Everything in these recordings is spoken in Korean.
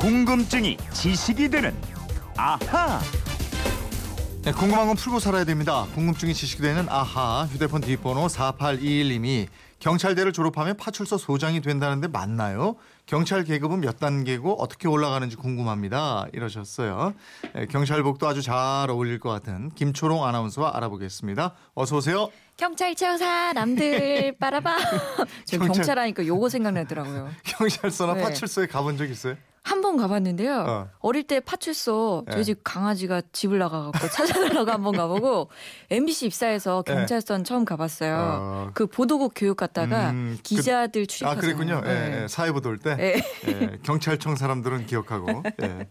궁금증이 지식이 되는 아하. 네, 궁금한 건 풀고 살아야 됩니다. 궁금증이 지식이 되는 아하 휴대폰 뒷번호 4821님이 경찰대를 졸업하면 파출소 소장이 된다는데 맞나요? 경찰 계급은 몇 단계고 어떻게 올라가는지 궁금합니다. 이러셨어요. 네, 경찰복도 아주 잘 어울릴 것 같은 김초롱 아나운서와 알아보겠습니다. 어서 오세요. 경찰청 사람들. 저 경찰- 경찰 하니까 요거 생각나더라고요. 경찰서나 네. 파출소에 가본 적 있어요? 한 번 가봤는데요. 어. 어. 릴때 파출소 네. 저희 집 강아지가 집을 나가갖고 찾아달라고 한 번 가보고 MBC 입사해서 네. 경찰서는 처음 가봤어요. 어. 그 보도국 교육 갔다가 음, 그- 기자들 아 출입하잖아요. 그랬군요. 예, 네. 예, 사회부 돌 때. 예. 예, 경찰청 사람들은 기억하고. 예.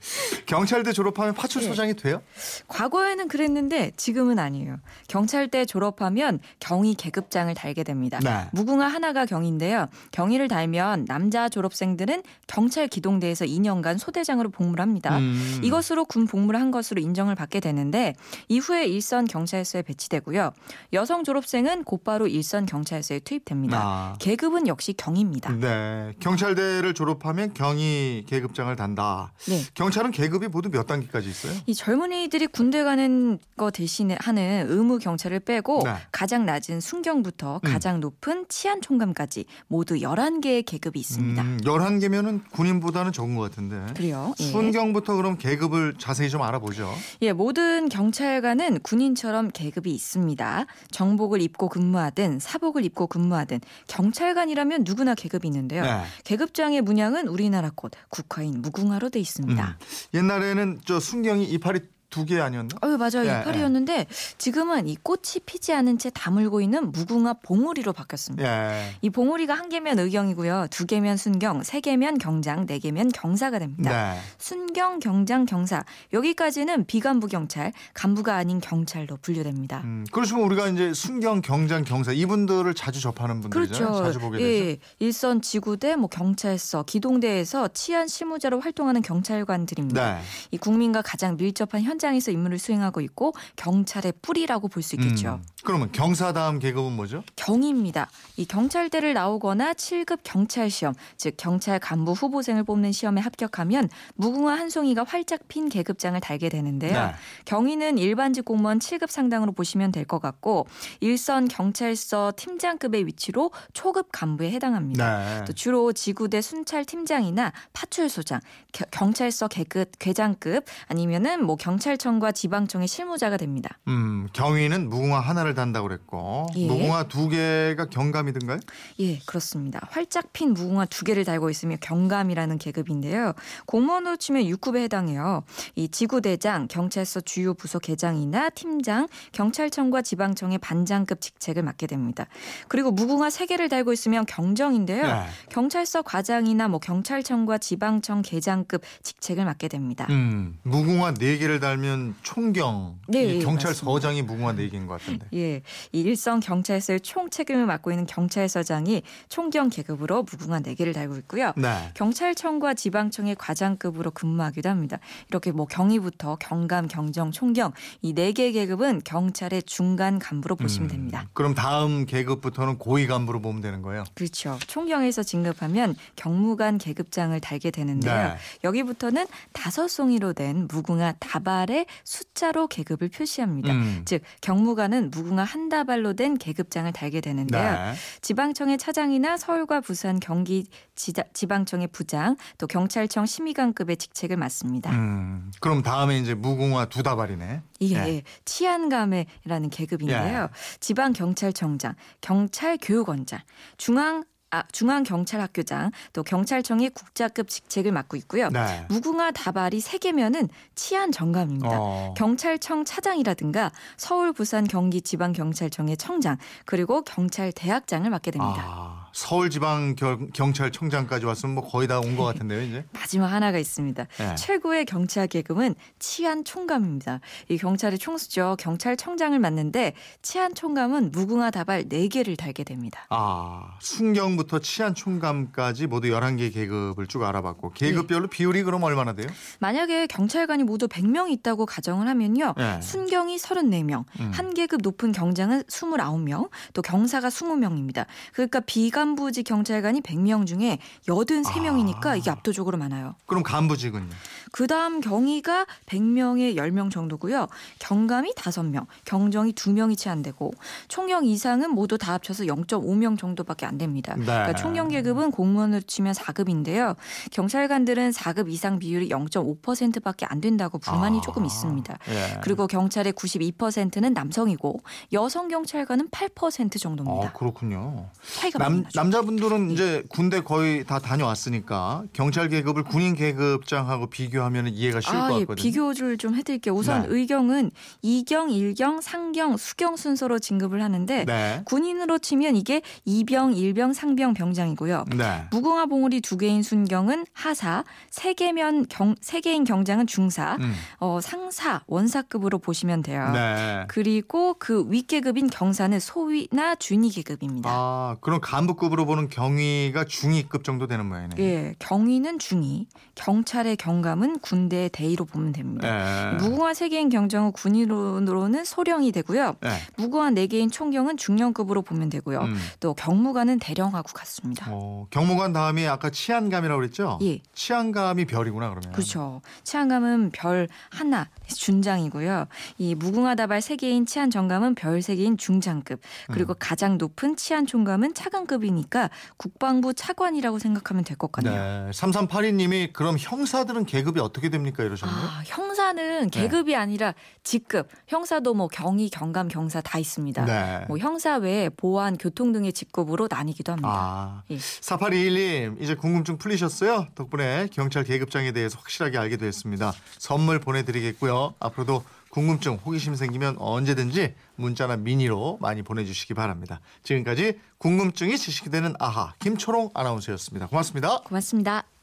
경찰대 졸업하면 파출소장이 돼요? 과거에는 그랬는데 지금은 아니에요. 경찰대 졸업하면 경위 계급장을 달게 됩니다. 네. 무궁화 하나가 경인데요. 경위를 달면 남자 졸업생들은 경찰 기동대에서 2년 간 소대장으로 복무를 합니다. 음. 이것으로 군 복무를 한 것으로 인정을 받게 되는데 이후에 일선 경찰서에 배치되고요. 여성 졸업생은 곧바로 일선 경찰서에 투입됩니다. 아. 계급은 역시 경입니다. 네. 경찰대를 졸업하면 경위 계급장을 단다. 네. 경찰은 계급이 모두 몇 단계까지 있어요? 이 젊은이들이 군대 가는 거 대신에 하는 의무 경찰을 빼고 네. 가장 낮은 순경부터 음. 가장 높은 치안 총감까지 모두 11개의 계급이 있습니다. 음, 11개면은 군인보다는 적은 것 같 은데. 그래요? 예. 순경부터 그럼 계급을 자세히 좀 알아보죠. 예, 모든 경찰관은 군인처럼 계급이 있습니다. 정복을 입고 근무하든 사복을 입고 근무하든 경찰관이라면 누구나 계급이 있는데요. 네. 계급장의 문양은 우리나라 꽃 국화인 무궁화로 돼 있습니다. 음. 옛날에는 저 순경이 이파리 두 개 아니었나? 어유 맞아요 예, 이파리였는데 지금은 이 꽃이 피지 않은 채 다물고 있는 무궁화 봉우리로 바뀌었습니다. 예. 이 봉우리가 한 개면 의경이고요, 두 개면 순경, 세 개면 경장, 네 개면 경사가 됩니다. 네. 순경, 경장, 경사 여기까지는 비간부 경찰, 간부가 아닌 경찰로 분류됩니다. 음, 그렇지만 우리가 이제 순경, 경장, 경사 이분들을 자주 접하는 분들이잖아요. 그렇죠. 자주 보게 되죠. 예, 일선 지구대, 뭐 경찰서, 기동대에서 치안 실무자로 활동하는 경찰관들입니다. 네. 이 국민과 가장 밀접한 현 장에서 임무를 수행하고 있고 경찰의 뿌리라고 볼 수 있겠죠. 음, 그러면 경사 다음 계급은 뭐죠? 경입니다. 이 경찰대를 나오거나 7급 경찰 시험, 즉 경찰 간부 후보생을 뽑는 시험에 합격하면 무궁화 한 송이가 활짝 핀 계급장을 달게 되는데요. 네. 경위는 일반직 공무원 7급 상당으로 보시면 될 것 같고 일선 경찰서 팀장급의 위치로 초급 간부에 해당합니다. 네. 또 주로 지구대 순찰 팀장이나 파출소장, 겨- 경찰서 계급 괴장급 아니면은 뭐 경찰청과 지방청의 실무자가 됩니다. 음, 경위는 무궁화 하나를 단다고 그랬고 예. 무궁화 두 개가 경감이든가요? 예, 그렇습니다. 활짝 핀 무궁화 두 개를 달고 있으며 경감이라는 계급인데요. 공무원으로 치면 6급에 해당해요. 이 지구대장, 경찰서 주요 부서 계장이나 팀장, 경찰청과 지방청의 반장급 직책을 맡게 됩니다. 그리고 무궁화 세 개를 달고 있으면 경정인데요. 네. 경찰서 과장이나 뭐 경찰청과 지방청 계장급 직책을 맡게 됩니다. 음, 무궁화 네 개를 달면 총경. 네, 이 예, 경찰서장이 무궁화 네 개인 것 같은데. 예, 이 일선 경찰서의 총 책임을 맡고 있는 경찰서장이 총경 계급으로 무궁화 4개를 달고 있고요. 네. 경찰청과 지방청의 과장급으로 근무하기도 합니다. 이렇게 뭐 경위부터 경감, 경정, 총경 이 네 개 계급은 경찰의 중간 간부로 보시면 음, 됩니다. 그럼 다음 계급부터는 고위 간부로 보면 되는 거예요. 그렇죠. 총경에서 진급하면 경무관 계급장을 달게 되는데요. 네. 여기부터는 다섯 송이로 된 무궁화 다발의 숫자로 계급을 표시합니다. 음. 즉 경무관은 무궁 화 한 다발로 된 계급장을 달게 되는데요. 네. 지방청의 차장이나 서울과 부산, 경기 지자, 지방청의 부장, 또 경찰청 심의관급의 직책을 맡습니다. 음, 그럼 다음에 이제 무궁화 두 다발이네. 이게 네. 치안감회라는 계급인데요. 예. 지방 경찰청장, 경찰 교육원장, 중앙 아, 중앙경찰학교장, 또 경찰청의 국자급 직책을 맡고 있고요. 네. 무궁화 다발이 세 개면은 치안 정감입니다. 어. 경찰청 차장이라든가 서울, 부산, 경기 지방경찰청의 청장 그리고 경찰 대학장을 맡게 됩니다. 아, 서울지방 경찰청장까지 왔으면 뭐 거의 다 온 것 같은데요, 이제. 마지막 하나가 있습니다. 네. 최고의 경찰 계급은 치안 총감입니다. 이 경찰의 총수죠. 경찰청장을 맡는데 치안 총감은 무궁화 다발 4개를 달게 됩니다. 아, 순경부터 치안 총감까지 모두 11개 계급을 쭉 알아봤고 계급별로 비율이 그럼 얼마나 돼요? 만약에 경찰관이 모두 100명 있다고 가정을 하면요. 네. 순경이 34명, 음. 한 계급 높은 경장은 29명, 또 경사가 20명입니다. 그러니까 비가 중 간부직 경찰관이 100명 중에 83명이니까 아. 이게 압도적으로 많아요. 그럼 간부직은요? 그다음 경위가 100명에 10명 정도고요. 경감이 5명, 경정이 2명이 채 안 되고 총경 이상은 모두 다 합쳐서 0.5명 정도밖에 안 됩니다. 네. 그러니까 총경 계급은 공무원으로 치면 4급인데요. 경찰관들은 4급 이상 비율이 0.5%밖에 안 된다고 불만이 아. 조금 있습니다. 예. 그리고 경찰의 92%는 남성이고 여성 경찰관은 8% 정도입니다. 아, 그렇군요. 차이가 많 나죠. 남자분들은 이제 군대 거의 다 다녀왔으니까 경찰 계급을 군인 계급장하고 비교하면 이해가 쉬울 것 아, 예, 같거든요. 비교를 좀 해드릴게요. 우선 네. 의경은 이경, 일경, 상경, 수경 순서로 진급을 하는데 네. 군인으로 치면 이게 이병, 일병, 상병, 병장이고요. 네. 무궁화 봉우리 두 개인 순경은 하사, 세 개면 경, 세 개인 경장은 중사, 음. 어, 상사, 원사급으로 보시면 돼요. 네. 그리고 그 윗계급인 경사는 소위나 준위 계급입니다. 아, 그럼 간부 급으로 보는 경위가 중위급 정도 되는 모양이네요. 예, 경위는 중위, 경찰의 경감은 군대의 대위로 보면 됩니다. 예. 무궁화 세개인 경정은 군인으로는 소령이 되고요. 네. 무궁화 네개인 총경은 중령급으로 보면 되고요. 음. 또 경무관은 대령하고 같습니다. 어, 경무관 다음에 아까 치안감이라고 그랬죠? 예. 치안감이 별이구나 그러면. 그렇죠. 치안감은 별 하나 준장이고요. 이 무궁화 다발 세 개인 치안 정감은 별 세 개인 중장급. 그리고 음. 가장 높은 치안 총감은 차관급이 니까 국방부 차관이라고 생각하면 될 것 같네요. 네. 3382님이 그럼 형사들은 계급이 어떻게 됩니까 이러셨네요. 아, 형사는 계급이 아니라 직급. 형사도 뭐 경위, 경감, 경사 다 있습니다. 네. 뭐 형사 외에 보안, 교통 등의 직급으로 나뉘기도 합니다. 아, 예. 4821님 이제 궁금증 풀리셨어요? 덕분에 경찰 계급장에 대해서 확실하게 알게 됐습니다. 선물 보내드리겠고요. 앞으로도 궁금증, 호기심 생기면 언제든지 문자나 미니로 많이 보내주시기 바랍니다. 지금까지 궁금증이 지식이 되는 아하 김초롱 아나운서였습니다. 고맙습니다. 고맙습니다.